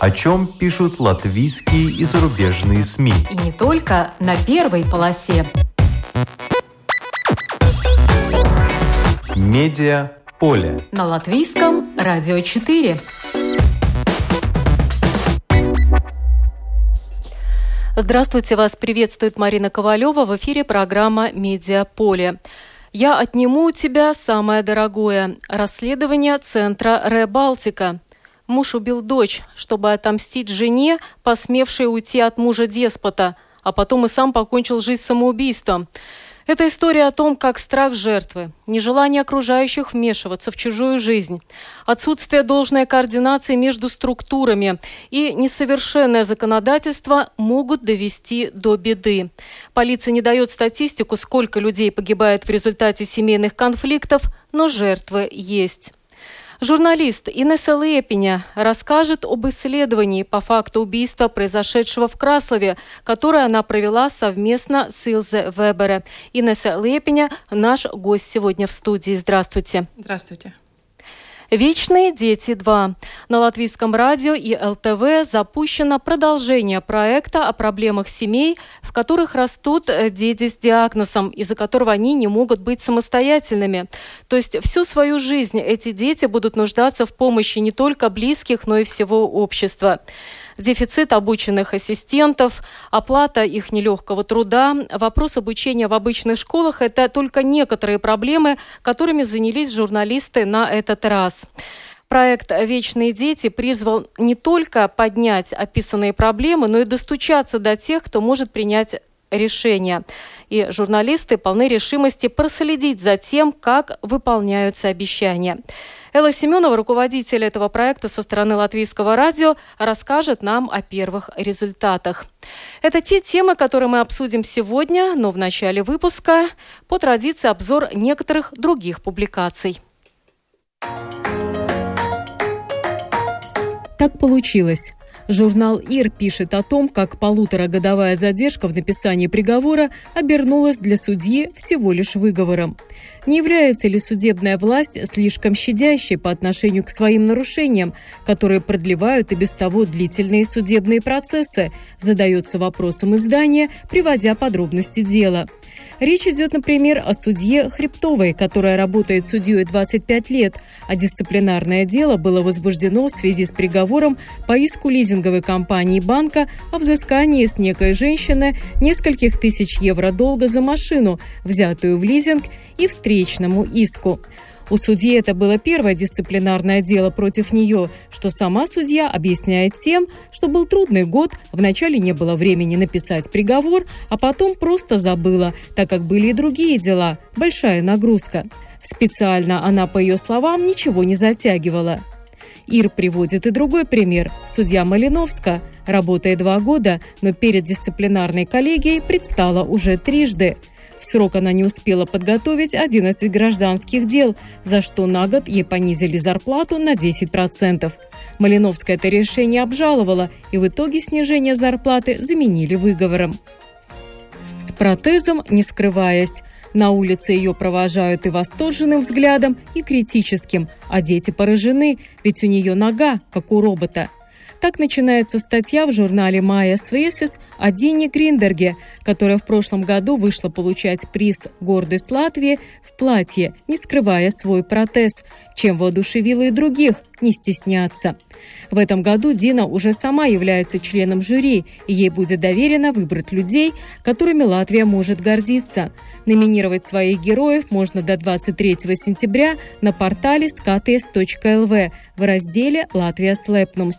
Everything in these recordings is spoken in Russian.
О чем пишут латвийские и зарубежные СМИ. И не только на первой полосе. Медиа поле. На латвийском радио 4. Здравствуйте, вас приветствует Марина Ковалева. В эфире программа «Медиаполе». «Я отниму у тебя самое дорогое» – расследование Центра «Ре-Балтика». Муж убил дочь, чтобы отомстить жене, посмевшей уйти от мужа-деспота, а потом и сам покончил жизнь самоубийством. Это история о том, как страх жертвы, нежелание окружающих вмешиваться в чужую жизнь, отсутствие должной координации между структурами и несовершенное законодательство могут довести до беды. Полиция не дает статистику, сколько людей погибает в результате семейных конфликтов, но жертвы есть. Журналист Инесса Лепиня расскажет об исследовании по факту убийства, произошедшего в Краслове, которое она провела совместно с Илзе Вебере. Инесса Лепиня – наш гость сегодня в студии. Здравствуйте. Здравствуйте. «Вечные дети 2». На Латвийском радио и ЛТВ запущено продолжение проекта о проблемах семей, в которых растут э, дети с диагнозом, из-за которого они не могут быть самостоятельными. То есть всю свою жизнь эти дети будут нуждаться в помощи не только близких, но и всего общества дефицит обученных ассистентов, оплата их нелегкого труда, вопрос обучения в обычных школах – это только некоторые проблемы, которыми занялись журналисты на этот раз. Проект «Вечные дети» призвал не только поднять описанные проблемы, но и достучаться до тех, кто может принять решения. И журналисты полны решимости проследить за тем, как выполняются обещания. Элла Семенова, руководитель этого проекта со стороны Латвийского радио, расскажет нам о первых результатах. Это те темы, которые мы обсудим сегодня, но в начале выпуска по традиции обзор некоторых других публикаций. Так получилось. Журнал «Ир» пишет о том, как полуторагодовая задержка в написании приговора обернулась для судьи всего лишь выговором. Не является ли судебная власть слишком щадящей по отношению к своим нарушениям, которые продлевают и без того длительные судебные процессы, задается вопросом издания, приводя подробности дела. Речь идет, например, о судье Хребтовой, которая работает судьей 25 лет, а дисциплинарное дело было возбуждено в связи с приговором по иску лизинговой компании банка о взыскании с некой женщины нескольких тысяч евро долга за машину, взятую в лизинг, и встречному иску. У судьи это было первое дисциплинарное дело против нее, что сама судья объясняет тем, что был трудный год, вначале не было времени написать приговор, а потом просто забыла, так как были и другие дела, большая нагрузка. Специально она, по ее словам, ничего не затягивала. Ир приводит и другой пример. Судья Малиновска, работая два года, но перед дисциплинарной коллегией предстала уже трижды – в срок она не успела подготовить 11 гражданских дел, за что на год ей понизили зарплату на 10%. Малиновская это решение обжаловала, и в итоге снижение зарплаты заменили выговором. С протезом не скрываясь. На улице ее провожают и восторженным взглядом, и критическим, а дети поражены, ведь у нее нога, как у робота – так начинается статья в журнале «Майя Свесис» о Дине Гринберге, которая в прошлом году вышла получать приз «Гордость Латвии» в платье, не скрывая свой протез, чем воодушевила и других не стесняться. В этом году Дина уже сама является членом жюри, и ей будет доверено выбрать людей, которыми Латвия может гордиться. Номинировать своих героев можно до 23 сентября на портале skaties.lv в разделе «Латвия Слепнумс».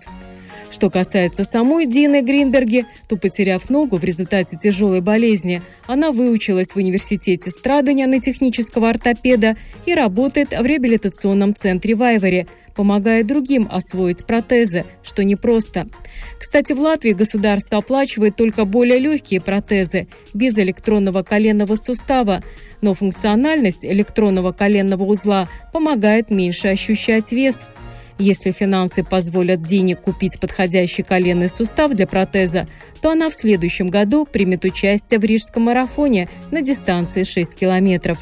Что касается самой Дины Гринберги, то, потеряв ногу в результате тяжелой болезни, она выучилась в университете Страдания на технического ортопеда и работает в реабилитационном центре в Айворе, помогая другим освоить протезы, что непросто. Кстати, в Латвии государство оплачивает только более легкие протезы, без электронного коленного сустава, но функциональность электронного коленного узла помогает меньше ощущать вес – если финансы позволят денег купить подходящий коленный сустав для протеза, то она в следующем году примет участие в Рижском марафоне на дистанции 6 километров.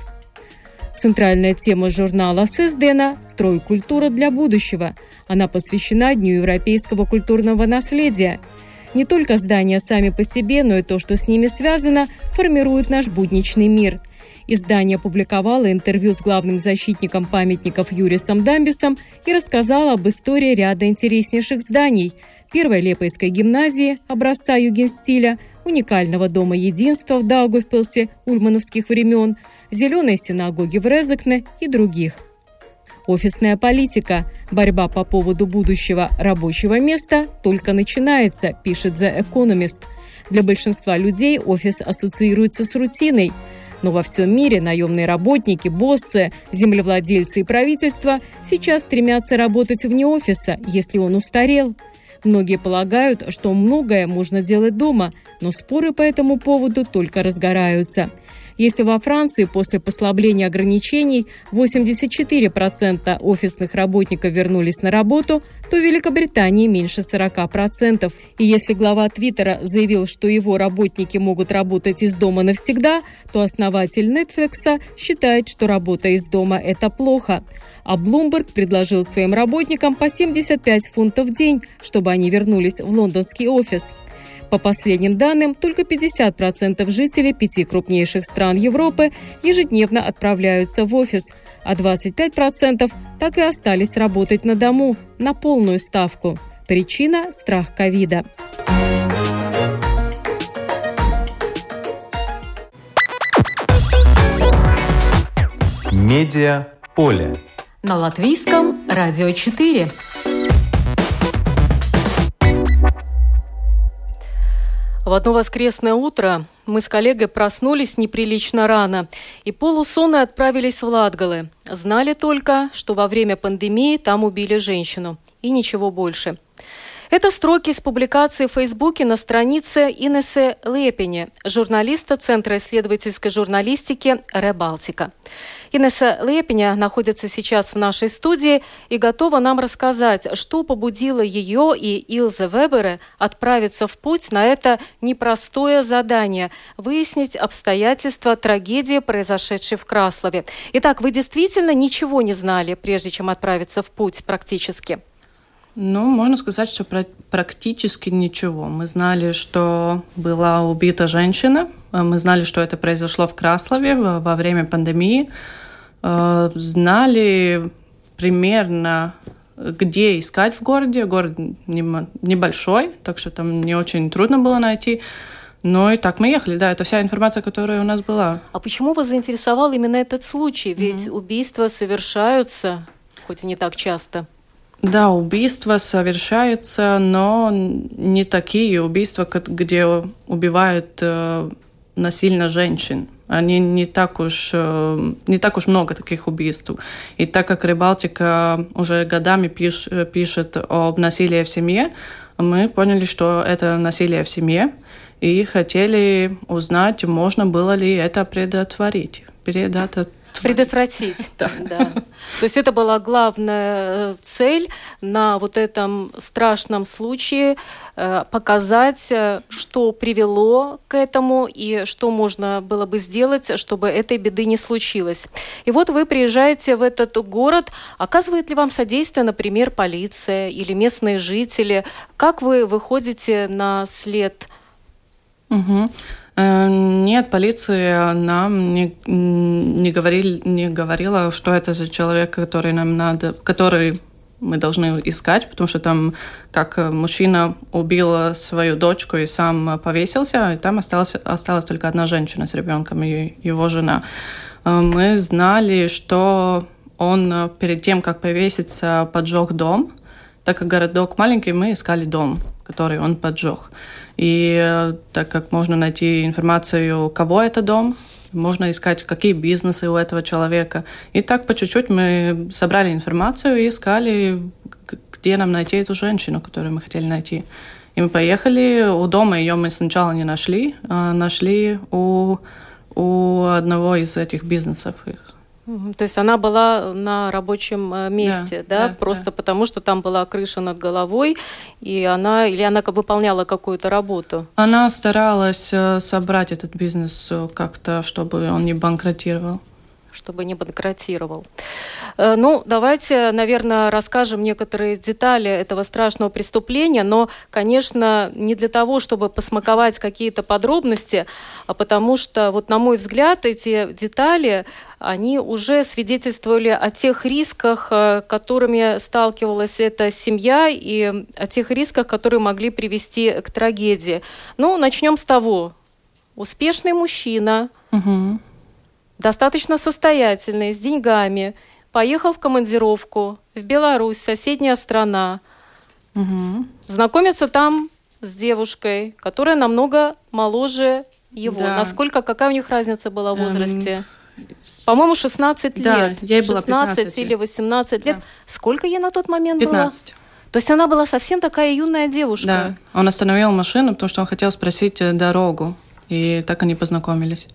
Центральная тема журнала «Сыздена» – «Стройкультура для будущего». Она посвящена Дню европейского культурного наследия. Не только здания сами по себе, но и то, что с ними связано, формирует наш будничный мир. Издание опубликовало интервью с главным защитником памятников Юрисом Дамбисом и рассказало об истории ряда интереснейших зданий. Первой Лепойской гимназии образца югенстиля, уникального дома единства в Даугавпилсе ульмановских времен, зеленой синагоги в Резекне и других. Офисная политика. Борьба по поводу будущего рабочего места только начинается, пишет The Economist. Для большинства людей офис ассоциируется с рутиной – но во всем мире наемные работники, боссы, землевладельцы и правительство сейчас стремятся работать вне офиса, если он устарел. Многие полагают, что многое можно делать дома, но споры по этому поводу только разгораются – если во Франции после послабления ограничений 84% офисных работников вернулись на работу, то в Великобритании меньше 40%. И если глава Твиттера заявил, что его работники могут работать из дома навсегда, то основатель Netflix считает, что работа из дома – это плохо. А Bloomberg предложил своим работникам по 75 фунтов в день, чтобы они вернулись в лондонский офис. По последним данным, только 50% жителей пяти крупнейших стран Европы ежедневно отправляются в офис, а 25% так и остались работать на дому на полную ставку. Причина – страх ковида. Медиа поле. На латвийском радио 4. В одно воскресное утро мы с коллегой проснулись неприлично рано и полусонно отправились в Латгалы. Знали только, что во время пандемии там убили женщину. И ничего больше. Это строки из публикации в Фейсбуке на странице Инессы Лепени, журналиста Центра исследовательской журналистики «Ребалтика». Инесса Лепеня находится сейчас в нашей студии и готова нам рассказать, что побудило ее и Илза Вебера отправиться в путь на это непростое задание – выяснить обстоятельства трагедии, произошедшей в Краслове. Итак, вы действительно ничего не знали, прежде чем отправиться в путь практически? Ну, можно сказать, что практически ничего. Мы знали, что была убита женщина, мы знали, что это произошло в Краслове во время пандемии, Э, знали примерно, где искать в городе. Город небольшой, так что там не очень трудно было найти. Ну и так мы ехали, да, это вся информация, которая у нас была. А почему вас заинтересовал именно этот случай? Ведь mm-hmm. убийства совершаются, хоть и не так часто. Да, убийства совершаются, но не такие убийства, где убивают э, насильно женщин. Они не так уж э, не так уж много таких убийств. И так как Рыбалтика уже годами пиш, пишет об насилии в семье, мы поняли, что это насилие в семье, и хотели узнать, можно было ли это предотвратить. Предотвратить Предотвратить. Да. да. То есть это была главная э, цель на вот этом страшном случае э, показать, э, что привело к этому и что можно было бы сделать, чтобы этой беды не случилось. И вот вы приезжаете в этот город. Оказывает ли вам содействие, например, полиция или местные жители? Как вы выходите на след? Угу. Э, нет, полиция нам не, не, говорили, не говорила, что это за человек, который нам надо, который мы должны искать, потому что там как мужчина убил свою дочку и сам повесился, и там осталась, осталась только одна женщина с ребенком и его жена. Э, мы знали, что он перед тем, как повеситься, поджег дом. Так как городок маленький, мы искали дом, который он поджег. И э, так как можно найти информацию, кого это дом, можно искать, какие бизнесы у этого человека. И так по чуть-чуть мы собрали информацию и искали, где нам найти эту женщину, которую мы хотели найти. И мы поехали, у дома ее мы сначала не нашли, а нашли у, у одного из этих бизнесов их. То есть она была на рабочем э, месте, да, да, да просто да. потому что там была крыша над головой, и она или она выполняла какую-то работу. Она старалась э, собрать этот бизнес э, как-то, чтобы он не банкротировал. Чтобы не банкротировал. Э, ну, давайте, наверное, расскажем некоторые детали этого страшного преступления, но, конечно, не для того, чтобы посмаковать какие-то подробности, а потому что, вот на мой взгляд, эти детали, они уже свидетельствовали о тех рисках, э, которыми сталкивалась эта семья, и о тех рисках, которые могли привести к трагедии. Ну, начнем с того. Успешный мужчина, угу достаточно состоятельный, с деньгами, поехал в командировку в Беларусь, соседняя страна, угу. знакомится там с девушкой, которая намного моложе его. Да. Насколько, какая у них разница была в эм, возрасте? Эм... По-моему, 16 да, лет. ей было 15 или 18 лет. Да. Сколько ей на тот момент 15. было? То есть она была совсем такая юная девушка. Да. Он остановил машину, потому что он хотел спросить э, дорогу. И так они познакомились.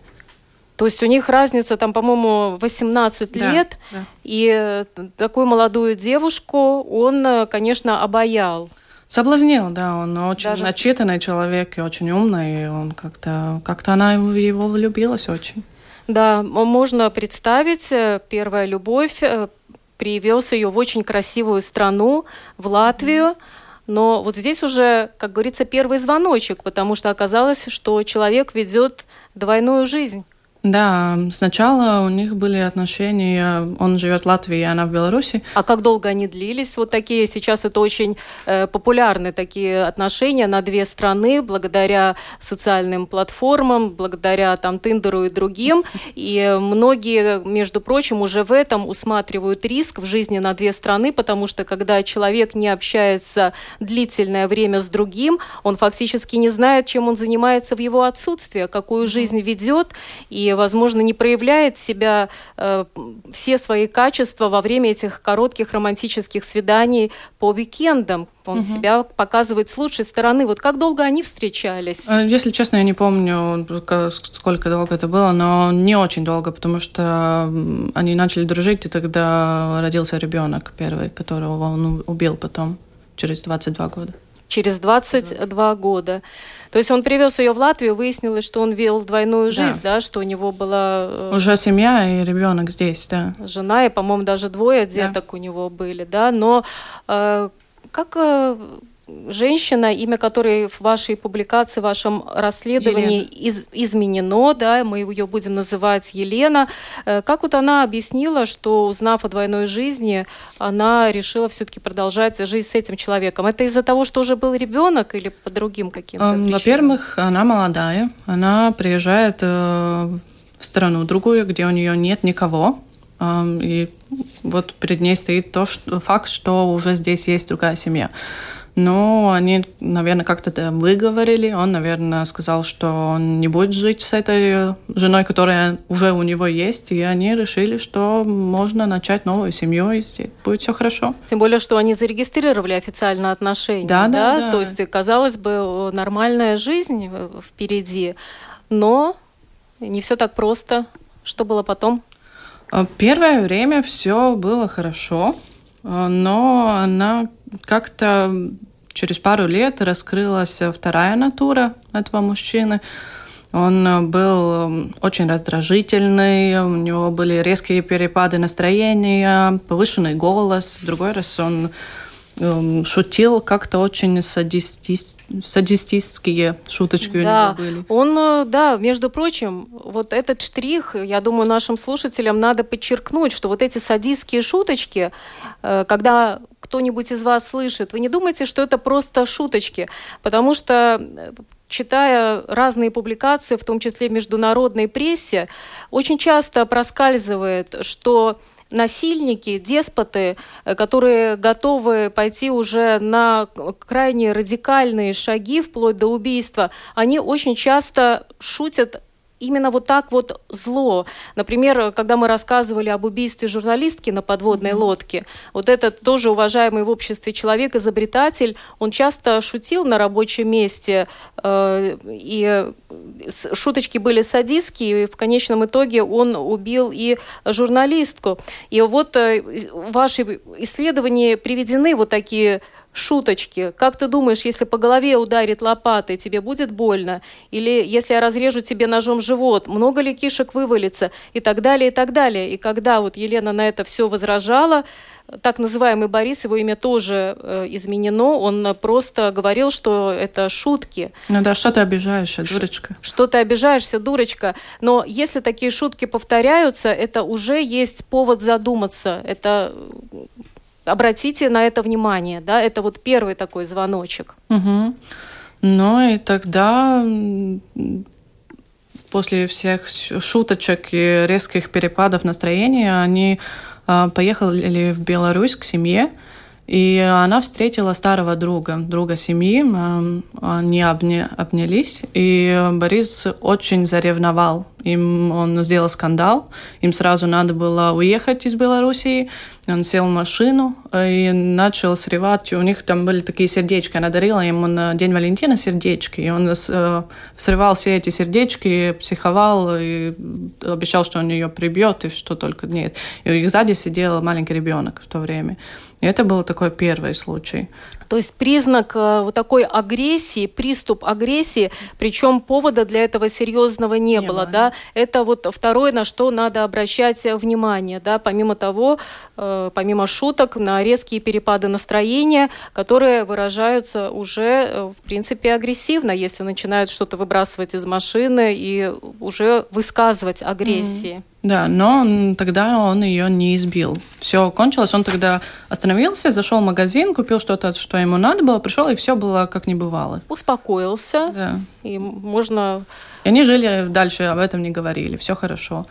То есть у них разница там, по-моему, 18 да, лет, да. и э, такую молодую девушку он, э, конечно, обаял. Соблазнил, да, он очень Даже... начитанный человек и очень умный, и он как-то, как-то она его влюбилась очень. Да, можно представить, э, первая любовь, привез ее в очень красивую страну, в Латвию, но вот здесь уже, как говорится, первый звоночек, потому что оказалось, что человек ведет двойную жизнь. Да, сначала у них были отношения, он живет в Латвии, она в Беларуси. А как долго они длились? Вот такие, сейчас это очень э, популярны такие отношения на две страны, благодаря социальным платформам, благодаря там Тиндеру и другим. И многие, между прочим, уже в этом усматривают риск в жизни на две страны, потому что когда человек не общается длительное время с другим, он фактически не знает, чем он занимается в его отсутствие, какую жизнь ведет, и возможно, не проявляет себя э, все свои качества во время этих коротких романтических свиданий по уикендам. Он угу. себя показывает с лучшей стороны. Вот как долго они встречались? Э, если честно, я не помню, сколько долго это было, но не очень долго, потому что они начали дружить, и тогда родился ребенок первый, которого он убил потом, через 22 года через 22 да. года. То есть он привез ее в Латвию, выяснилось, что он вел двойную жизнь, да, да что у него была... Э, Уже семья и ребенок здесь, да. Жена, и, по-моему, даже двое деток да. у него были, да. Но э, как э, женщина, имя которой в вашей публикации, в вашем расследовании из, изменено, да, мы ее будем называть Елена. Э, как вот она объяснила, что узнав о двойной жизни, она решила все-таки продолжать жизнь с этим человеком? Это из-за того, что уже был ребенок или по другим каким-то причинам? Во-первых, она молодая, она приезжает э, в страну другую, где у нее нет никого, и вот перед ней стоит то, что, факт, что уже здесь есть другая семья. Но они, наверное, как-то это выговорили. Он, наверное, сказал, что он не будет жить с этой женой, которая уже у него есть. И они решили, что можно начать новую семью, и будет все хорошо. Тем более, что они зарегистрировали официально отношения. Да, да, да. да. То есть, казалось бы, нормальная жизнь впереди. Но не все так просто. Что было потом? Первое время все было хорошо, но она как-то через пару лет раскрылась вторая натура этого мужчины. Он был очень раздражительный, у него были резкие перепады настроения, повышенный голос. В другой раз он эм, шутил как-то очень садистис... садистические шуточки да. у него были. Он, э, да, между прочим, вот этот штрих, я думаю, нашим слушателям надо подчеркнуть, что вот эти садистские шуточки, э, когда кто-нибудь из вас слышит, вы не думайте, что это просто шуточки, потому что э, читая разные публикации, в том числе в международной прессе, очень часто проскальзывает, что насильники, деспоты, э, которые готовы пойти уже на крайне радикальные шаги, вплоть до убийства, они очень часто шутят именно вот так вот зло. Например, когда мы рассказывали об убийстве журналистки на подводной mm-hmm. лодке, вот этот тоже уважаемый в обществе человек, изобретатель, он часто шутил на рабочем месте, э, и шуточки были садистские, и в конечном итоге он убил и журналистку. И вот э, в вашей исследовании приведены вот такие шуточки. Как ты думаешь, если по голове ударит лопатой, тебе будет больно? Или если я разрежу тебе ножом живот, много ли кишек вывалится? И так далее, и так далее. И когда вот Елена на это все возражала, так называемый Борис, его имя тоже э, изменено, он просто говорил, что это шутки. Ну да, что ты обижаешься, дурочка? Что ты обижаешься, дурочка. Но если такие шутки повторяются, это уже есть повод задуматься. Это обратите на это внимание, да, это вот первый такой звоночек. Угу. Ну и тогда после всех шуточек и резких перепадов настроения они а, поехали в Беларусь к семье, и она встретила старого друга, друга семьи. Они обня, обнялись, и Борис очень заревновал. Им он сделал скандал, им сразу надо было уехать из Белоруссии. Он сел в машину и начал срывать. У них там были такие сердечки. Она дарила ему на День Валентина сердечки. И он э, срывал все эти сердечки, психовал и обещал, что он ее прибьет и что только нет. И у них сзади сидел маленький ребенок в то время. И это был такой первый случай. То есть признак э, вот такой агрессии, приступ агрессии, причем повода для этого серьезного не, не было, было, да? Это вот второе, на что надо обращать внимание, да, помимо того, э, помимо шуток, на резкие перепады настроения, которые выражаются уже, э, в принципе, агрессивно, если начинают что-то выбрасывать из машины и уже высказывать агрессии. Mm-hmm. Да, но тогда он ее не избил. Все кончилось. Он тогда остановился, зашел в магазин, купил что-то, что ему надо было, пришел, и все было как не бывало. Успокоился. Да. И можно... И они жили дальше, об этом не говорили. Все хорошо.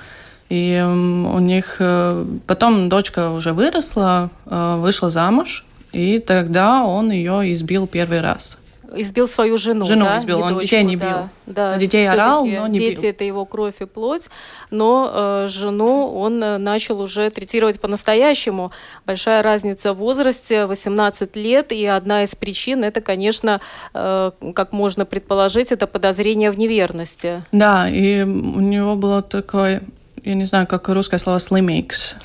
И у них э, потом дочка уже выросла, э, вышла замуж, и тогда он ее избил первый раз избил свою жену. Жену да? избил, он детей не бил. Да, да. Детей орал, но не дети бил. это его кровь и плоть, но э, жену он э, начал уже третировать по-настоящему. Большая разница в возрасте, 18 лет, и одна из причин это, конечно, э, как можно предположить, это подозрение в неверности. Да, и у него было такое, я не знаю, как русское слово «слимикс»,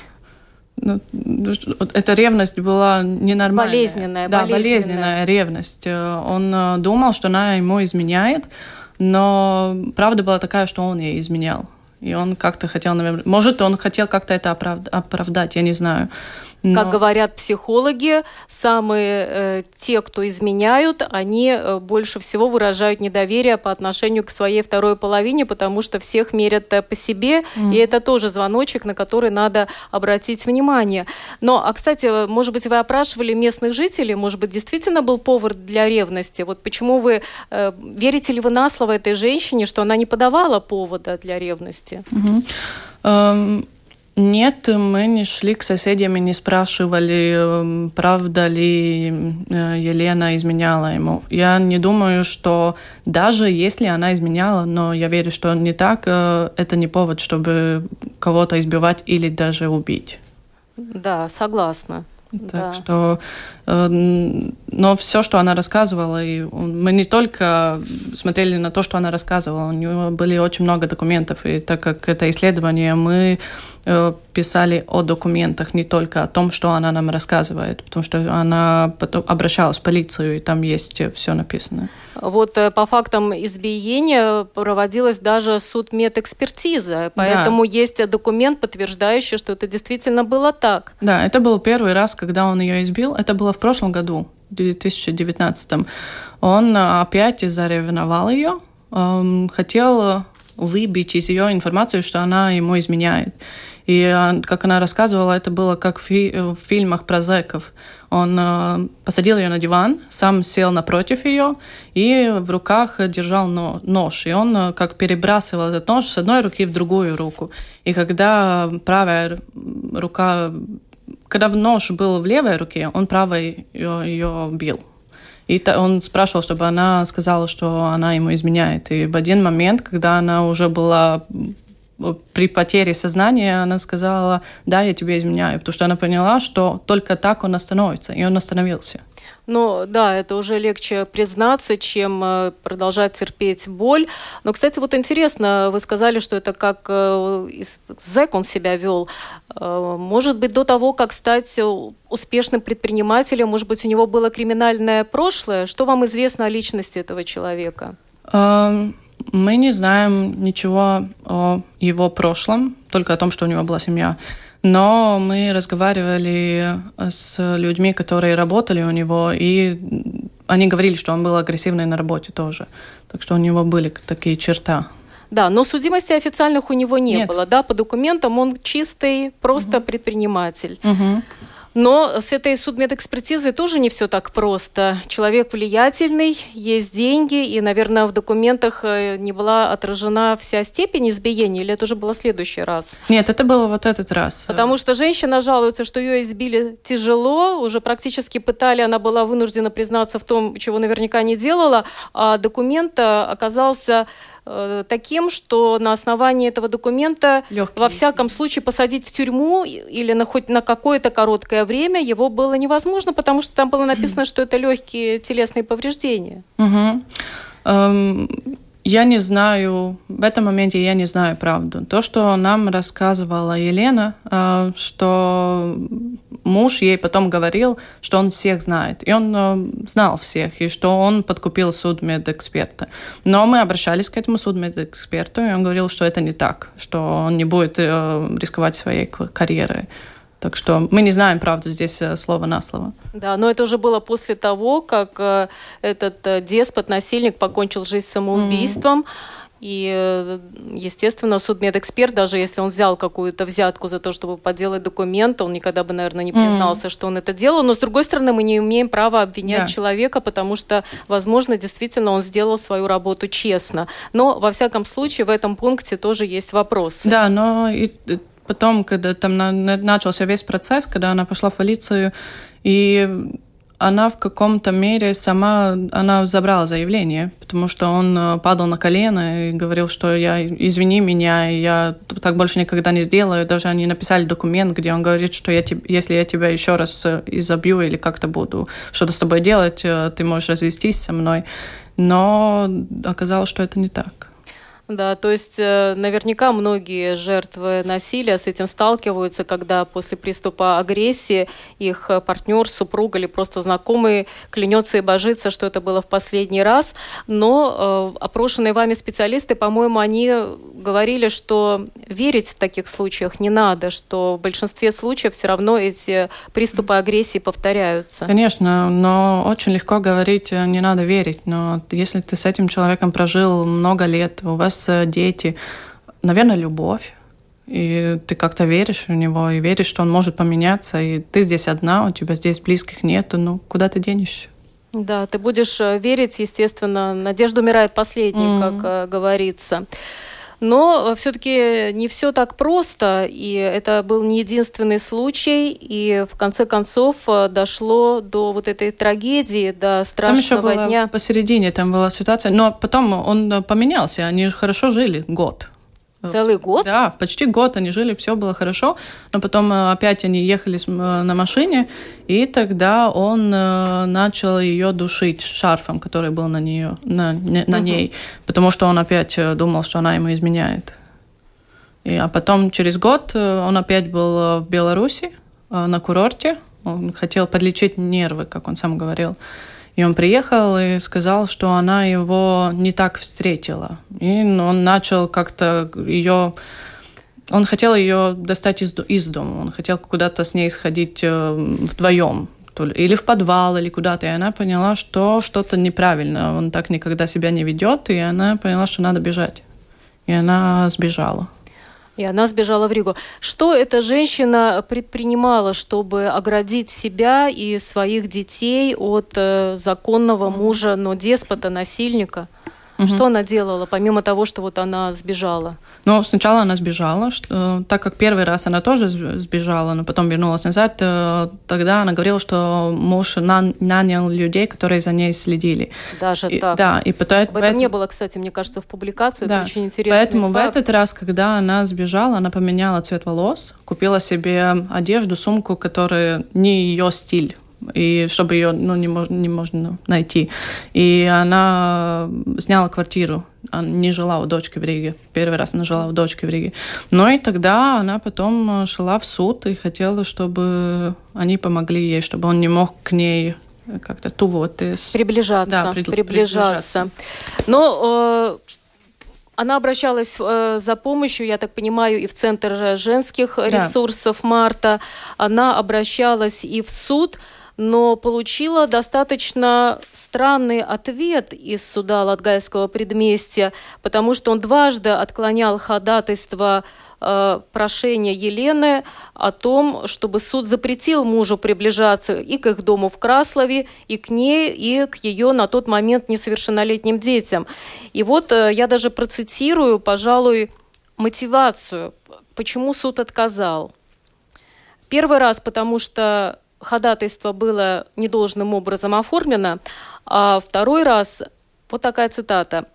ну, эта ревность была ненормальная. Болезненная, да, болезненная. болезненная ревность. Э, он э, думал, что она ему изменяет, но правда была такая, что он ей изменял. И он как-то хотел, наверное, может, он хотел как-то это оправдать, я не знаю. Но... Как говорят психологи, самые э, те, кто изменяют, они э, больше всего выражают недоверие по отношению к своей второй половине, потому что всех мерят э, по себе, mm. и это тоже звоночек, на который надо обратить внимание. Но, а кстати, может быть, вы опрашивали местных жителей, может быть, действительно был повод для ревности. Вот почему вы э, верите ли вы на слово этой женщине, что она не подавала повода для ревности? Mm-hmm. Um... Нет, мы не шли к соседям и не спрашивали, эм, правда ли э, Елена изменяла ему. Я не думаю, что даже если она изменяла, но я верю, что не так, э, это не повод, чтобы кого-то избивать или даже убить. Да, согласна. Так да. что, э, но все, что она рассказывала, и мы не только смотрели на то, что она рассказывала, у нее были очень много документов, и так как это исследование, мы писали о документах, не только о том, что она нам рассказывает, потому что она потом обращалась в полицию, и там есть все написано. Вот э, по фактам избиения проводилась даже судмедэкспертиза, поэтому да. есть документ, подтверждающий, что это действительно было так. Да, это был первый раз, когда он ее избил. Это было в прошлом году, в 2019. Он опять заревновал ее, хотел выбить из ее информацию, что она ему изменяет. И, а, как она рассказывала, это было как в, фи в фильмах про зэков. Он э, посадил ее на диван, сам сел напротив ее и в руках держал но нож. И он э, как перебрасывал этот нож с одной руки в другую руку. И когда правая рука, когда нож был в левой руке, он правой ее, ее бил. И он спрашивал, чтобы она сказала, что она ему изменяет. И в один момент, когда она уже была при потере сознания она сказала, да, я тебе изменяю, потому что она поняла, что только так он остановится, и он остановился. Ну да, это уже легче признаться, чем э, продолжать терпеть боль. Но, кстати, вот интересно, вы сказали, что это как э, зэк он себя вел. Э, может быть, до того, как стать успешным предпринимателем, может быть, у него было криминальное прошлое? Что вам известно о личности этого человека? Эм, мы не знаем ничего о его прошлом, только о том, что у него была семья. Но мы разговаривали с людьми, которые работали у него, и они говорили, что он был агрессивный на работе тоже. Так что у него были такие черты. Да, но судимости официальных у него не Нет. было, да, по документам он чистый, просто угу. предприниматель. Угу. Но с этой судмедэкспертизой тоже не все так просто. Человек влиятельный, есть деньги, и, наверное, в документах э, не была отражена вся степень избиения, или это уже было следующий раз? Нет, это было вот этот раз. Потому что женщина жалуется, что ее избили тяжело, уже практически пытали, она была вынуждена признаться в том, чего наверняка не делала, а документ оказался Э, таким, что на основании этого документа Легкий. во всяком случае посадить в тюрьму или на хоть на какое-то короткое время его было невозможно, потому что там было написано, что это легкие телесные повреждения. Угу. Um... Я не знаю, в этом моменте я не знаю правду. То, что нам рассказывала Елена, э, что муж ей потом говорил, что он всех знает. И он э, знал всех, и что он подкупил судмедэксперта. Но мы обращались к этому судмедэксперту, и он говорил, что это не так, что он не будет э, рисковать своей карьерой. Так что мы не знаем правду здесь э, слово на слово. Да, но это уже было после того, как э, этот э, деспот, насильник покончил жизнь самоубийством. Mm-hmm. И, естественно, судмедэксперт, даже если он взял какую-то взятку за то, чтобы подделать документы, он никогда бы, наверное, не признался, mm-hmm. что он это делал. Но, с другой стороны, мы не имеем права обвинять да. человека, потому что, возможно, действительно он сделал свою работу честно. Но, во всяком случае, в этом пункте тоже есть вопрос. Да, но и потом, когда там начался весь процесс, когда она пошла в полицию, и она в каком-то мере сама, она забрала заявление, потому что он э, падал на колено и говорил, что я, извини меня, я так больше никогда не сделаю. Даже они написали документ, где он говорит, что я, если я тебя еще раз э, изобью или как-то буду что-то с тобой делать, э, ты можешь развестись со мной. Но оказалось, что это не так. Да, то есть э, наверняка многие жертвы насилия с этим сталкиваются, когда после приступа агрессии их партнер, супруг или просто знакомый клянется и божится, что это было в последний раз. Но э, опрошенные вами специалисты, по-моему, они говорили, что верить в таких случаях не надо, что в большинстве случаев все равно эти приступы агрессии повторяются. Конечно, но очень легко говорить, э, не надо верить. Но если ты с этим человеком прожил много лет, у вас Э, дети, наверное, любовь. И ты как-то веришь в него, и веришь, что он может поменяться, и ты здесь одна, у тебя здесь близких нет, ну куда ты денешься? Да, ты будешь э, верить, естественно, надежда умирает последней, mm-hmm. как э, говорится. Но все-таки не все так просто, и это был не единственный случай, и в конце концов э, дошло до вот этой трагедии, до страшного там еще дня. Посередине там была ситуация, но потом он поменялся, они хорошо жили год. Целый год? Да, почти год они жили, все было хорошо, но потом э, опять они ехали э, на машине, и тогда он э, начал ее душить шарфом, который был на, нее, на, на угу. ней, потому что он опять думал, что она ему изменяет. И, а потом через год он опять был в Беларуси на курорте, он хотел подлечить нервы, как он сам говорил. И он приехал и сказал, что она его не так встретила. И он начал как-то ее... Он хотел ее достать из, из дома, он хотел куда-то с ней сходить э, вдвоем, или в подвал, или куда-то. И она поняла, что что-то неправильно. Он так никогда себя не ведет, и она поняла, что надо бежать. И она сбежала. И она сбежала в Ригу. Что эта женщина предпринимала, чтобы оградить себя и своих детей от э, законного мужа, но деспота, насильника? Угу. Что она делала, помимо того, что вот она сбежала? Ну, сначала она сбежала, что, так как первый раз она тоже сбежала, но потом вернулась назад, э, тогда она говорила, что муж нанял людей, которые за ней следили. Даже и, так? Да. И потом, Об этом поэтому... не было, кстати, мне кажется, в публикации. Да. Это очень интересно. Поэтому факт. в этот раз, когда она сбежала, она поменяла цвет волос, купила себе одежду, сумку, которая не ее стиль и чтобы ее ну, не, мож, не можно найти. И она сняла квартиру. Она не жила у дочки в Риге. Первый раз она жила у дочки в Риге. Но и тогда она потом шла в суд и хотела, чтобы они помогли ей, чтобы он не мог к ней как-то тувотес. Приближаться. Да, при, приближаться. приближаться. Но э, она обращалась э, за помощью, я так понимаю, и в Центр женских да. ресурсов Марта. Она обращалась и в суд но получила достаточно странный ответ из суда Латгальского предместья, потому что он дважды отклонял ходатайство э, прошения Елены о том, чтобы суд запретил мужу приближаться и к их дому в Краслове, и к ней, и к ее на тот момент несовершеннолетним детям. И вот э, я даже процитирую, пожалуй, мотивацию, почему суд отказал. Первый раз, потому что ходатайство было недолжным образом оформлено, а второй раз, вот такая цитата,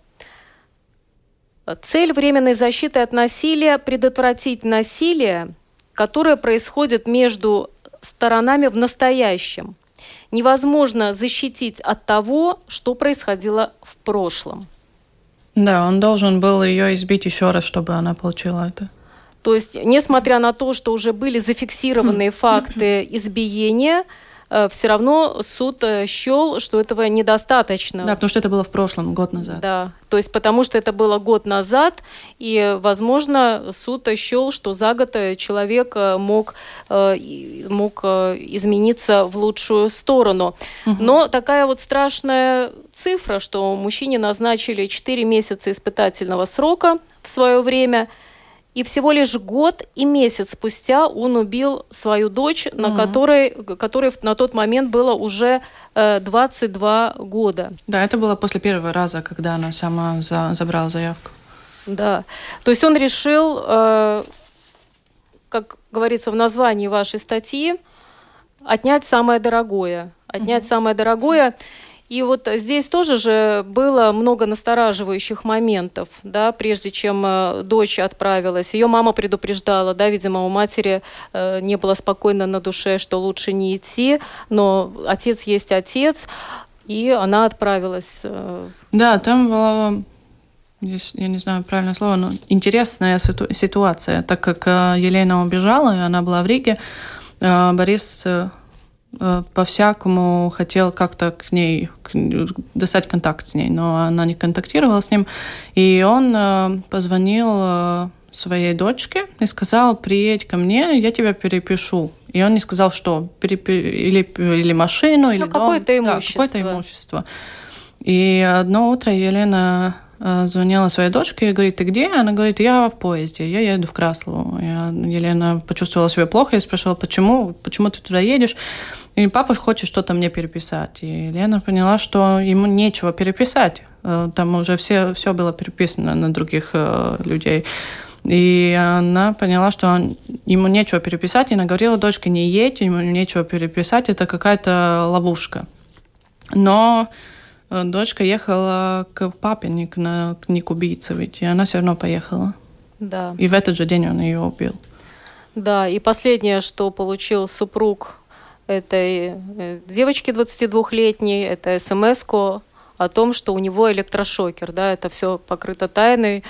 Цель временной защиты от насилия – предотвратить насилие, которое происходит между сторонами в настоящем. Невозможно защитить от того, что происходило в прошлом. Да, он должен был ее избить еще раз, чтобы она получила это. То есть, несмотря на то, что уже были зафиксированные факты избиения, э, все равно суд э, счел, что этого недостаточно. Да, потому что это было в прошлом, год назад. Да, то есть потому что это было год назад, и, возможно, суд счел, что за год э, человек мог, мог измениться в лучшую сторону. Угу. Но такая вот страшная цифра, что мужчине назначили 4 месяца испытательного срока в свое время – и всего лишь год и месяц спустя он убил свою дочь, mm-hmm. на которой, которой на тот момент было уже э, 22 года. Да, это было после первого раза, когда она сама за, забрала заявку. Да, то есть он решил, э, как говорится в названии вашей статьи, отнять самое дорогое. Отнять mm-hmm. самое дорогое. И вот здесь тоже же было много настораживающих моментов, да, прежде чем э, дочь отправилась. Ее мама предупреждала, да, видимо, у матери э, не было спокойно на душе, что лучше не идти, но отец есть отец, и она отправилась. Э, да, там была я не знаю правильное слово, но интересная ситуация, так как Елена убежала, и она была в Риге, Борис по-всякому хотел как-то к ней к, достать контакт с ней, но она не контактировала с ним. И он э, позвонил э, своей дочке и сказал, приедь ко мне, я тебя перепишу. И он не сказал, что, Переп... или, или машину, или ну, какое-то имущество. Да, какое-то имущество. И одно утро Елена звонила своей дочке и говорит, ты где? Она говорит, я в поезде, я еду в Краслову. Я, Елена почувствовала себя плохо, я спрашивала, почему, почему ты туда едешь? И папа хочет что-то мне переписать. И Лена поняла, что ему нечего переписать. Э, там уже все, все было переписано на других э, людей. И она поняла, что он, ему нечего переписать, и она говорила дочке, не едь, ему нечего переписать, это какая-то ловушка. Но э, дочка ехала к папе, не к, на, не к убийце, ведь, и она все равно поехала. Да. И в этот же день он ее убил. Да, и последнее, что получил супруг этой э, девочки 22-летней, это смс о том, что у него электрошокер, да, это все покрыто тайной.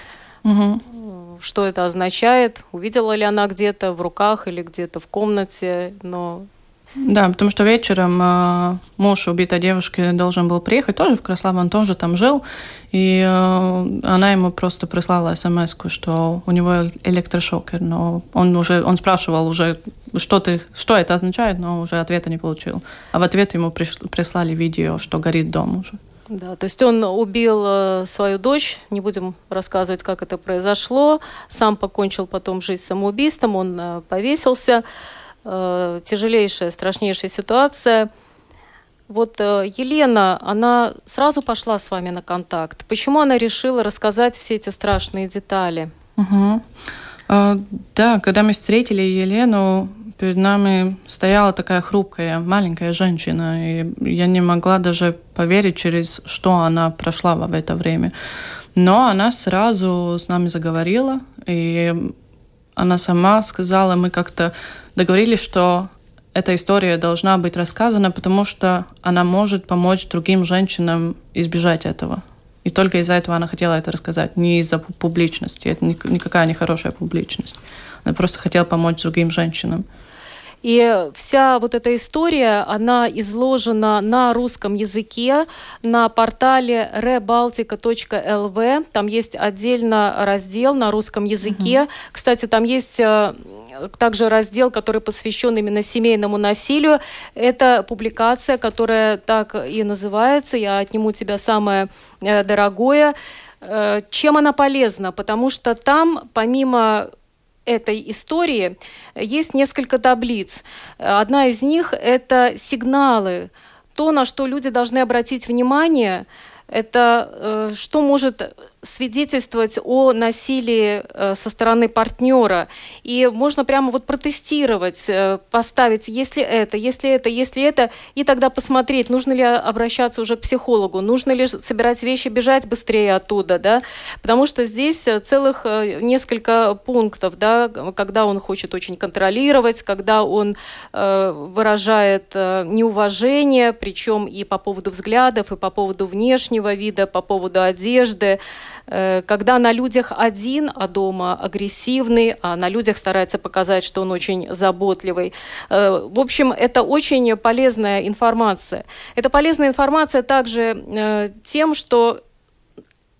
Угу. Что это означает? Увидела ли она где-то в руках или где-то в комнате, но да, потому что вечером э, муж убитой девушки должен был приехать тоже в Краслав, он тоже там жил, и э, она ему просто прислала смс что у него электрошокер, но он уже, он спрашивал уже, что, ты, что это означает, но уже ответа не получил. А в ответ ему приш, прислали видео, что горит дом уже. Да, то есть он убил э, свою дочь, не будем рассказывать, как это произошло, сам покончил потом жизнь самоубийством, он э, повесился. Э, тяжелейшая, страшнейшая ситуация. Вот э, Елена, она сразу пошла с вами на контакт. Почему она решила рассказать все эти страшные детали? Угу. А, да, когда мы встретили Елену, перед нами стояла такая хрупкая маленькая женщина, и я не могла даже поверить, через что она прошла в это время. Но она сразу с нами заговорила, и она сама сказала, мы как-то договорились, что эта история должна быть рассказана, потому что она может помочь другим женщинам избежать этого. И только из-за этого она хотела это рассказать, не из-за публичности. Это никакая не хорошая публичность. Она просто хотела помочь другим женщинам. И вся вот эта история, она изложена на русском языке на портале rebaltica.lv. Там есть отдельно раздел на русском языке. Угу. Кстати, там есть э, также раздел, который посвящен именно семейному насилию. Это публикация, которая так и называется «Я отниму тебя самое э, дорогое». Э, чем она полезна? Потому что там, помимо этой истории есть несколько таблиц. Одна из них – это сигналы, то, на что люди должны обратить внимание, это э, что может свидетельствовать о насилии э, со стороны партнера. И можно прямо вот протестировать, э, поставить, если это, если это, если это, и тогда посмотреть, нужно ли обращаться уже к психологу, нужно ли собирать вещи, бежать быстрее оттуда, да, потому что здесь э, целых несколько пунктов, да, когда он хочет очень контролировать, когда он выражает неуважение, причем и по поводу взглядов, и по поводу внешнего вида, по поводу одежды, когда на людях один, а дома агрессивный, а на людях старается показать, что он очень заботливый. Э, в общем, это очень полезная информация. Это полезная информация также э, тем, что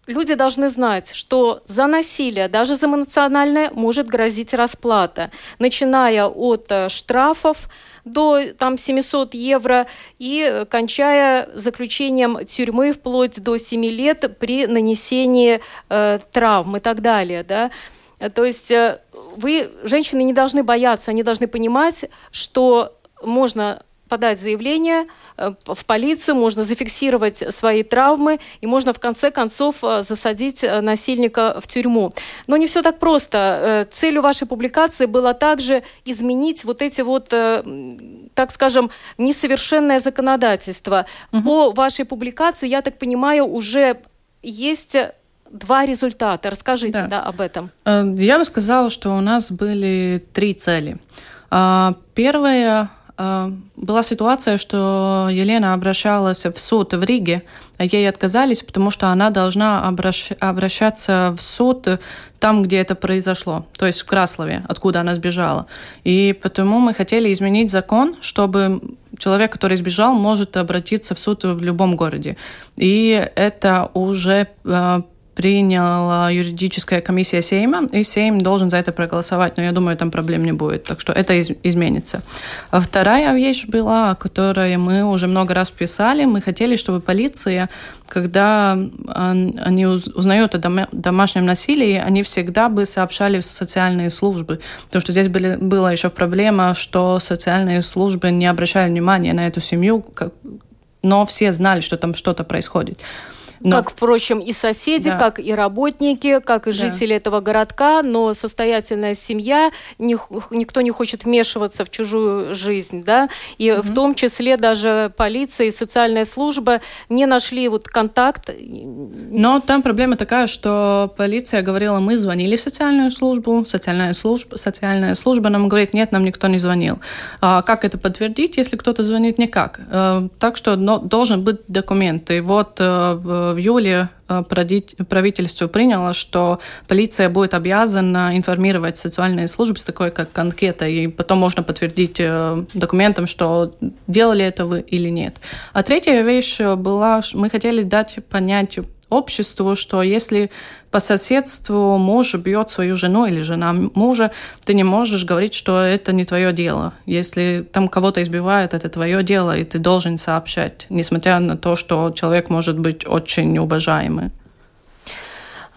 люди должны знать, что за насилие, даже за эмоциональное, может грозить расплата, начиная от штрафов, до там, 700 евро и э, кончая заключением тюрьмы вплоть до 7 лет при нанесении э, травм и так далее. Да? То есть э, вы, женщины, не должны бояться, они должны понимать, что можно подать заявление э, в полицию, можно зафиксировать свои травмы и можно в конце концов э, засадить э, насильника в тюрьму. Но не все так просто. Целью вашей публикации было также изменить вот эти вот, так скажем, несовершенное законодательство. Угу. По вашей публикации, я так понимаю, уже есть два результата. Расскажите да. Да, об этом. Я бы сказала, что у нас были три цели. А, первая была ситуация, что Елена обращалась в суд в Риге, а ей отказались, потому что она должна обращ... обращаться в суд там, где это произошло, то есть в Краслове, откуда она сбежала. И потому мы хотели изменить закон, чтобы человек, который сбежал, может обратиться в суд в любом городе. И это уже а, приняла юридическая комиссия Сейма, и Сейм должен за это проголосовать, но я думаю, там проблем не будет, так что это из изменится. А вторая вещь была, о которой мы уже много раз писали, мы хотели, чтобы полиция, когда они узнают о домашнем насилии, они всегда бы сообщали в социальные службы, потому что здесь были, была еще проблема, что социальные службы не обращали внимания на эту семью, но все знали, что там что-то происходит. Но... Как, впрочем, и соседи, да. как и работники, как и жители да. этого городка, но состоятельная семья, не, никто не хочет вмешиваться в чужую жизнь, да, и угу. в том числе даже полиция и социальная служба не нашли вот контакт. Но там проблема такая, что полиция говорила, мы звонили в социальную службу, социальная служба, социальная служба нам говорит, нет, нам никто не звонил. А как это подтвердить, если кто-то звонит никак? Э, так что но, должен быть документ. И вот э, в в июле э, правительство приняло, что полиция будет обязана информировать социальные службы такой как анкета, и потом можно подтвердить э, документом, что делали это вы или нет. А третья вещь была, мы хотели дать понять обществу, что если по соседству муж бьет свою жену или жена мужа, ты не можешь говорить, что это не твое дело. Если там кого-то избивают, это твое дело, и ты должен сообщать, несмотря на то, что человек может быть очень уважаемый.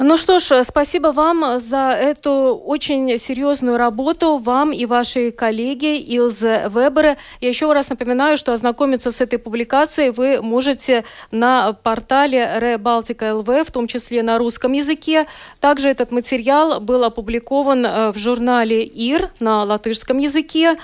Ну что ж, спасибо вам за эту очень серьезную работу, вам и вашей коллеге Илзе Вебере. Я еще раз напоминаю, что ознакомиться с этой публикацией вы можете на портале Ребалтика ЛВ, в том числе на русском языке. Также этот материал был опубликован э, в журнале ИР на латышском языке.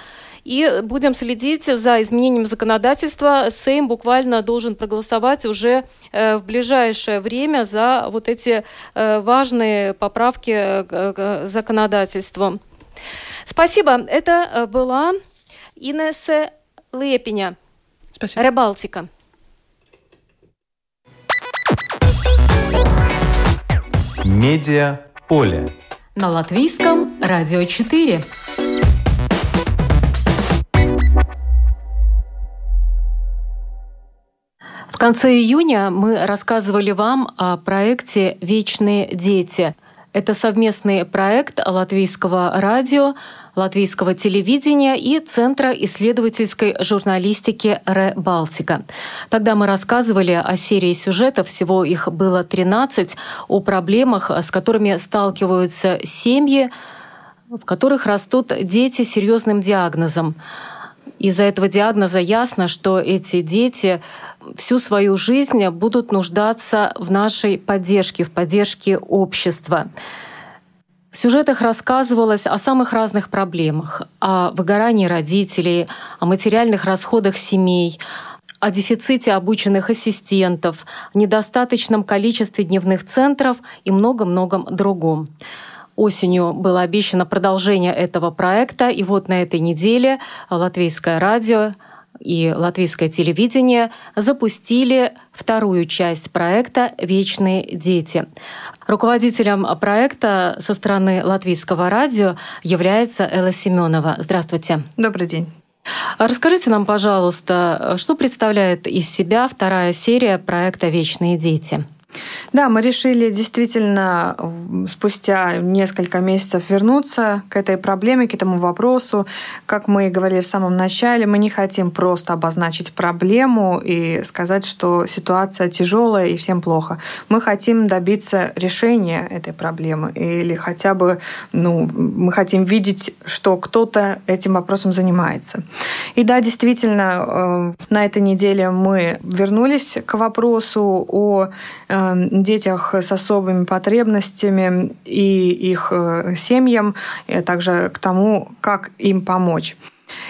И будем следить за изменением законодательства. Сейм буквально должен проголосовать уже э, в ближайшее время за вот эти э, важные поправки к законодательству. Спасибо. Это была Инесса Лепиня. Спасибо. Рыбалтика. Медиа поле. На латвийском радио 4. Конце июня мы рассказывали вам о проекте «Вечные дети». Это совместный проект латвийского радио, латвийского телевидения и Центра исследовательской журналистики «Ре Балтика». Тогда мы рассказывали о серии сюжетов, всего их было 13, о проблемах, с которыми сталкиваются семьи, в которых растут дети с серьезным диагнозом. Из-за этого диагноза ясно, что эти дети всю свою жизнь будут нуждаться в нашей поддержке, в поддержке общества. В сюжетах рассказывалось о самых разных проблемах, о выгорании родителей, о материальных расходах семей, о дефиците обученных ассистентов, недостаточном количестве дневных центров и много-многом другом. Осенью было обещано продолжение этого проекта, и вот на этой неделе Латвийское радио и латвийское телевидение запустили вторую часть проекта «Вечные дети». Руководителем проекта со стороны латвийского радио является Элла Семенова. Здравствуйте. Добрый день. Расскажите нам, пожалуйста, что представляет из себя вторая серия проекта «Вечные дети»? Да, мы решили действительно спустя несколько месяцев вернуться к этой проблеме, к этому вопросу. Как мы и говорили в самом начале, мы не хотим просто обозначить проблему и сказать, что ситуация тяжелая и всем плохо. Мы хотим добиться решения этой проблемы или хотя бы, ну, мы хотим видеть, что кто-то этим вопросом занимается. И да, действительно, э, на этой неделе мы вернулись к вопросу о э, детях с особыми потребностями и их э, семьям, а также к тому, как им помочь.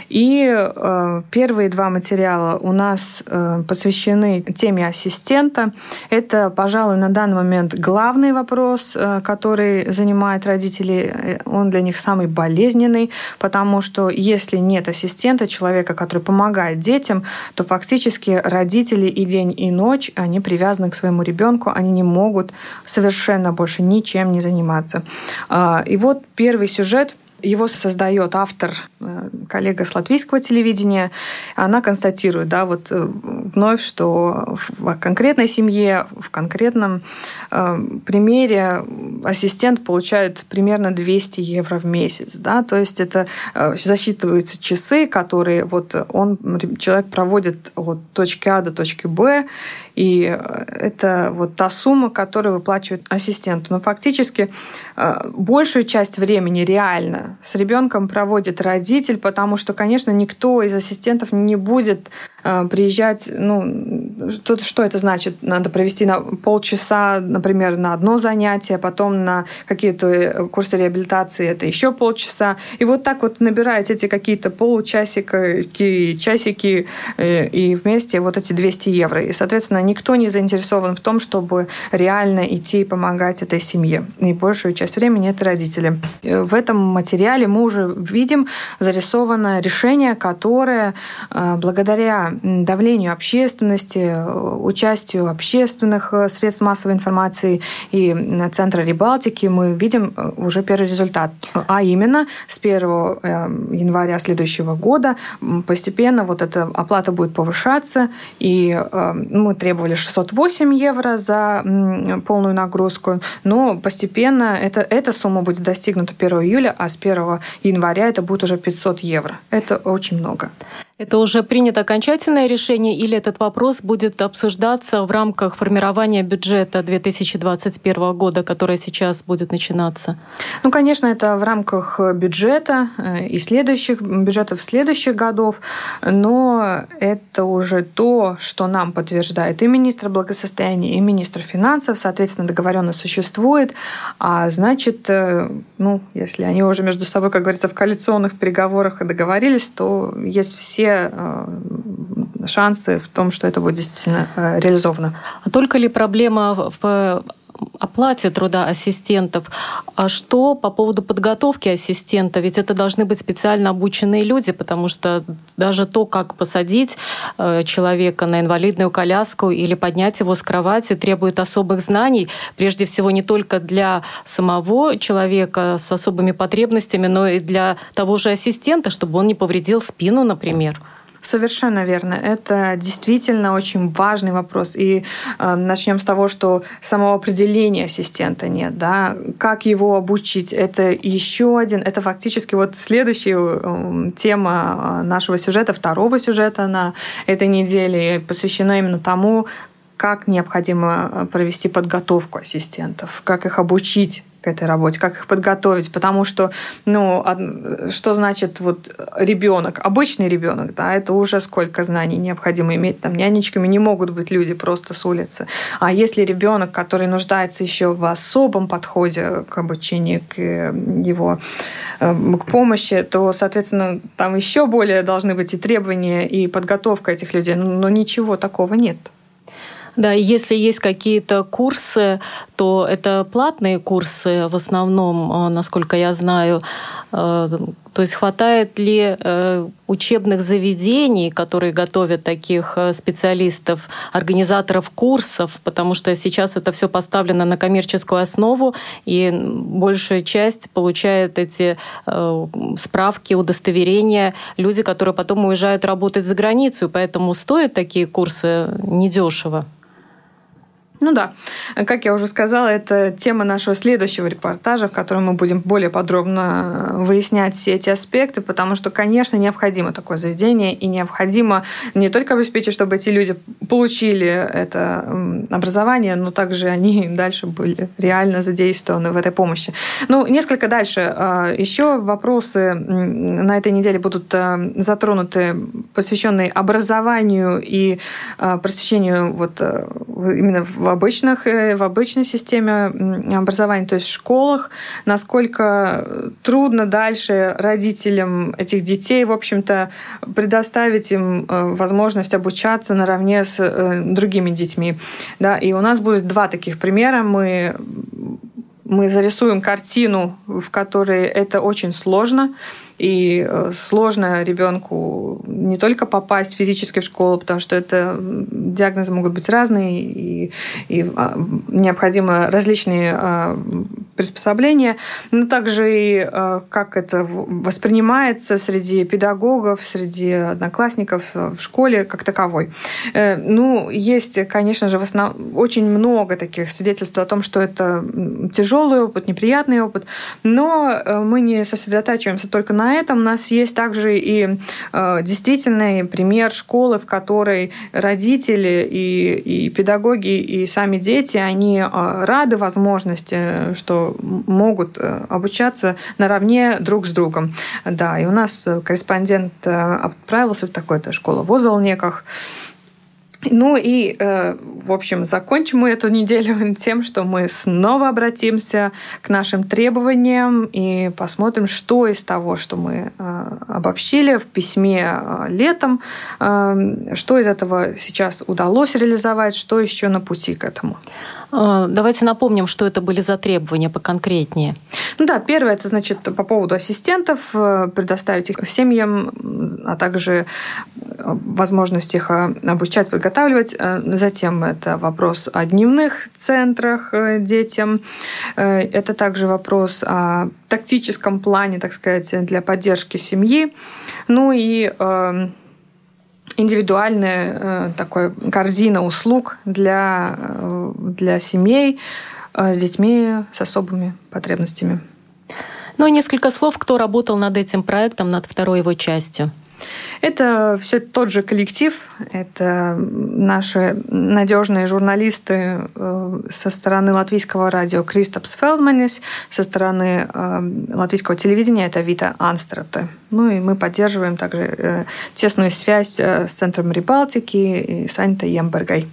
И э, первые два материала у нас э, посвящены теме ассистента. Это, пожалуй, на данный момент главный вопрос, э, который занимает родителей. Э, он для них самый болезненный, потому что если нет ассистента, человека, который помогает детям, то фактически родители и день, и ночь, они привязаны к своему ребенку, они не могут совершенно больше ничем не заниматься. Э, и вот первый сюжет – его создает автор, э, коллега с латвийского телевидения. Она констатирует, да, вот э, вновь, что в конкретной семье, в конкретном э, примере ассистент получает примерно 200 евро в месяц, да, то есть это засчитываются часы, которые вот он, человек проводит от точки А до точки Б, и это вот та сумма, которую выплачивает ассистенту. Но фактически большую часть времени реально с ребенком проводит родитель, потому что, конечно, никто из ассистентов не будет приезжать, ну, что, что это значит? Надо провести на полчаса, например, на одно занятие, потом на какие-то э, курсы реабилитации это еще полчаса. И вот так вот набирать эти какие-то получасики, часики э, и вместе вот эти 200 евро. И, соответственно, никто не заинтересован в том, чтобы реально идти и помогать этой семье. И большую часть времени это родители. В этом материале мы уже видим зарисованное решение, которое э, благодаря давлению общественности, участию общественных э, средств массовой информации и Центра Рибалтики мы видим э, уже первый результат. А именно с 1 января следующего года постепенно вот эта оплата будет повышаться, и мы требовали 608 евро за полную нагрузку, но постепенно это, эта сумма будет достигнута 1 июля, а с 1 1 января это будет уже 500 евро. Это очень много. Это уже принято окончательное решение или этот вопрос будет обсуждаться в рамках формирования бюджета 2021 года, который сейчас будет начинаться? Ну, конечно, это в рамках бюджета э, и следующих бюджетов следующих годов, но это уже то, что нам подтверждает и министр благосостояния, и министр финансов, соответственно, договоренность существует, а значит, э, ну, если они уже между собой, как говорится, в коалиционных переговорах и договорились, то есть все все э, шансы в том, что это будет действительно э, реализовано. А только ли проблема в оплате труда ассистентов. А что по поводу подготовки ассистента? Ведь это должны быть специально обученные люди, потому что даже то, как посадить э, человека на инвалидную коляску или поднять его с кровати, требует особых знаний, прежде всего не только для самого человека с особыми потребностями, но и для того же ассистента, чтобы он не повредил спину, например. Совершенно верно. Это действительно очень важный вопрос. И э, начнем с того, что самого определения ассистента нет. Да? Как его обучить? Это еще один, это фактически вот следующая э, тема нашего сюжета, второго сюжета на этой неделе, посвящена именно тому, как необходимо провести подготовку ассистентов, как их обучить к этой работе, как их подготовить, потому что, ну, что значит вот ребенок, обычный ребенок, да, это уже сколько знаний необходимо иметь, там нянечками не могут быть люди просто с улицы, а если ребенок, который нуждается еще в особом подходе к обучению, к его э, к помощи, то, соответственно, там еще более должны быть и требования, и подготовка этих людей, но ничего такого нет. Да, если есть какие-то курсы, то это платные курсы в основном, э, насколько я знаю. Э, то есть хватает ли э, учебных заведений, которые готовят таких специалистов, организаторов курсов, потому что сейчас это все поставлено на коммерческую основу, и большая часть получает эти справки, удостоверения люди, которые потом уезжают работать за границу, поэтому стоят такие курсы недешево. Ну да, как я уже сказала, это тема нашего следующего репортажа, в котором мы будем более подробно выяснять все эти аспекты, потому что, конечно, необходимо такое заведение, и необходимо не только обеспечить, чтобы эти люди получили это образование, но также они дальше были реально задействованы в этой помощи. Ну, несколько дальше. А, Еще вопросы на этой неделе будут а, затронуты, посвященные образованию и а, просвещению вот именно в в обычных, э, в обычной системе образования, то есть в школах, насколько трудно дальше родителям этих детей, в общем-то, предоставить им э, возможность обучаться наравне с э, другими детьми. Да? И у нас будет два таких примера. Мы мы зарисуем картину, в которой это очень сложно, и э, сложно ребенку не только попасть физически в школу, потому что это диагнозы могут быть разные, и, и а, необходимы различные а, приспособления, но также и а, как это воспринимается среди педагогов, среди одноклассников в школе как таковой. Э, ну, есть, конечно же, в основном очень много таких свидетельств о том, что это тяжелый опыт, неприятный опыт, но э, мы не сосредотачиваемся только на на этом у нас есть также и э, действительный пример школы, в которой родители и, и педагоги, и сами дети, они э, рады возможности, что могут э, обучаться наравне друг с другом. Да, и у нас корреспондент отправился в такую-то школу в Озолнеках, ну и, э, в общем, закончим мы эту неделю тем, что мы снова обратимся к нашим требованиям и посмотрим, что из того, что мы э, обобщили в письме э, летом, что из этого сейчас удалось реализовать, что еще на пути к этому. А, давайте напомним, что это были за требования поконкретнее. Ну да, первое, это значит по поводу ассистентов, э, предоставить их семьям, а также э, возможность их э, обучать, подготавливать. Затем это вопрос о дневных центрах детям. Это также вопрос о тактическом плане, так сказать, для поддержки семьи. Ну и индивидуальная э, такой корзина услуг для, э, для семей э, с детьми с особыми потребностями. Ну и несколько слов, кто работал над этим проектом, над второй его частью. Это все тот же коллектив, это наши надежные журналисты э, со стороны латвийского радио Кристопс Фелдманис, со стороны э, латвийского телевидения это Вита Анстрате. Ну и мы поддерживаем также э, тесную связь с Центром Рибалтики и с Аньтой Ембергой.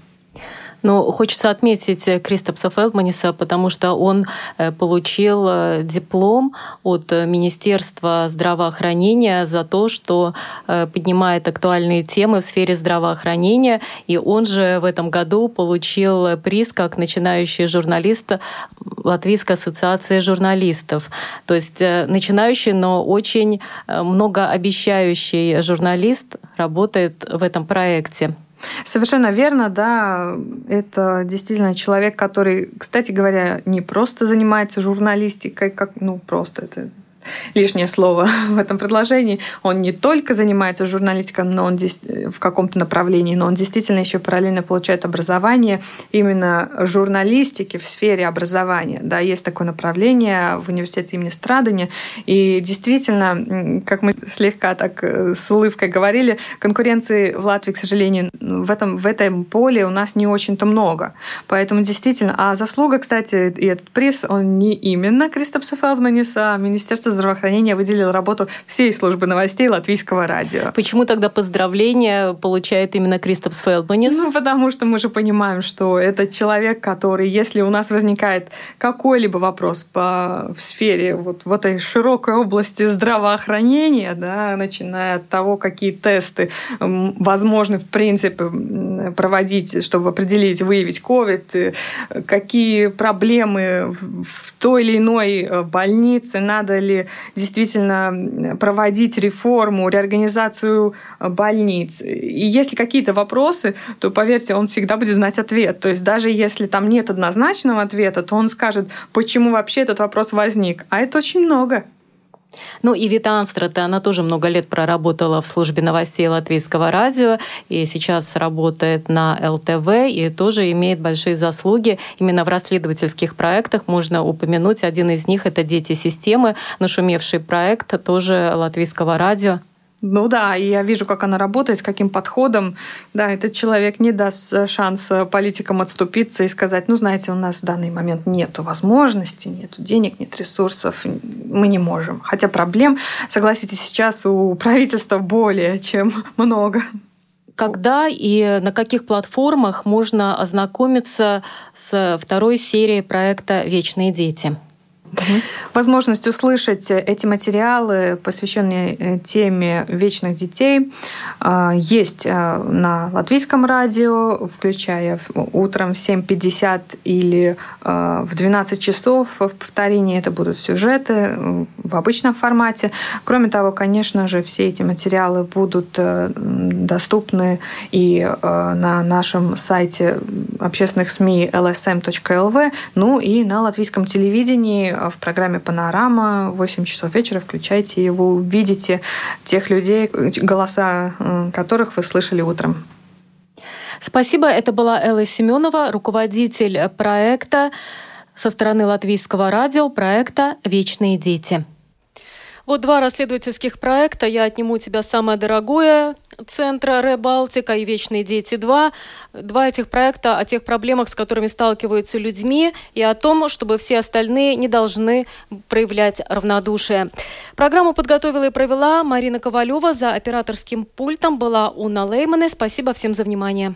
Но хочется отметить э, Кристопса Фелдманиса, потому что он э, получил э, диплом от Министерства здравоохранения за то, что поднимает актуальные темы в сфере здравоохранения. И он же в этом году получил приз как начинающий журналист Латвийской ассоциации журналистов. То есть начинающий, но очень многообещающий журналист работает в этом проекте. Совершенно верно, да. Это действительно человек, который, кстати говоря, не просто занимается журналистикой, как, ну, просто это лишнее слово в этом предложении. Он не только занимается журналистикой, но он здесь в каком-то направлении, но он действительно еще параллельно получает образование именно журналистики в сфере образования. Да, есть такое направление в университете имени Страдания. И действительно, как мы слегка так э, с улыбкой говорили, конкуренции в Латвии, к сожалению, в этом, в этом поле у нас не очень-то много. Поэтому действительно, а заслуга, кстати, и этот приз, он не именно Кристопса Фелдманиса, а Министерство Министерство здравоохранения выделило работу всей службы новостей Латвийского радио. Почему тогда поздравление получает именно Кристопс Фелдманис? Ну, потому что мы же понимаем, что это человек, который, если у нас возникает какой-либо вопрос по, в сфере вот в этой широкой области здравоохранения, да, начиная от того, какие тесты возможны в принципе проводить, чтобы определить, выявить COVID, какие проблемы в той или иной э, больнице, надо ли действительно проводить реформу, реорганизацию э, больниц. И если какие-то вопросы, то, поверьте, он всегда будет знать ответ. То есть даже если там нет однозначного ответа, то он скажет, почему вообще этот вопрос возник. А это очень много. Ну и Вита Анстрата, она тоже много лет проработала в службе новостей Латвийского радио и сейчас работает на ЛТВ и тоже имеет большие заслуги именно в расследовательских проектах. Можно упомянуть, один из них — это «Дети системы», нашумевший проект тоже Латвийского радио. Ну да, и я вижу, как она работает, с каким подходом. Да, этот человек не даст э, шанс э, политикам отступиться и сказать, ну, знаете, у нас в данный момент нет возможности, нет денег, нет ресурсов, мы не можем. Хотя проблем, согласитесь, сейчас у правительства более чем много. Когда и на каких платформах можно ознакомиться с второй серией проекта «Вечные дети»? Возможность услышать эти материалы, посвященные э, теме вечных детей, а, есть э, на латвийском радио, включая утром в 7.50 или э, в 12 часов. В повторении это будут сюжеты в обычном формате. Кроме того, конечно же, все эти материалы будут доступны и на нашем сайте общественных СМИ lsm.lv, ну и на латвийском телевидении в программе «Панорама» в 8 часов вечера. Включайте его, увидите тех людей, голоса э, которых вы слышали утром. Спасибо. Это была Элла Семенова, руководитель проекта со стороны Латвийского радио проекта «Вечные дети». Вот два расследовательских проекта. Я отниму у тебя самое дорогое центра Ребалтика и Вечные дети 2. Два этих проекта о тех проблемах, с которыми сталкиваются людьми, и о том, чтобы все остальные не должны проявлять равнодушие. Программу подготовила и провела Марина Ковалева. За операторским пультом была Уна Леймане. Спасибо всем за внимание.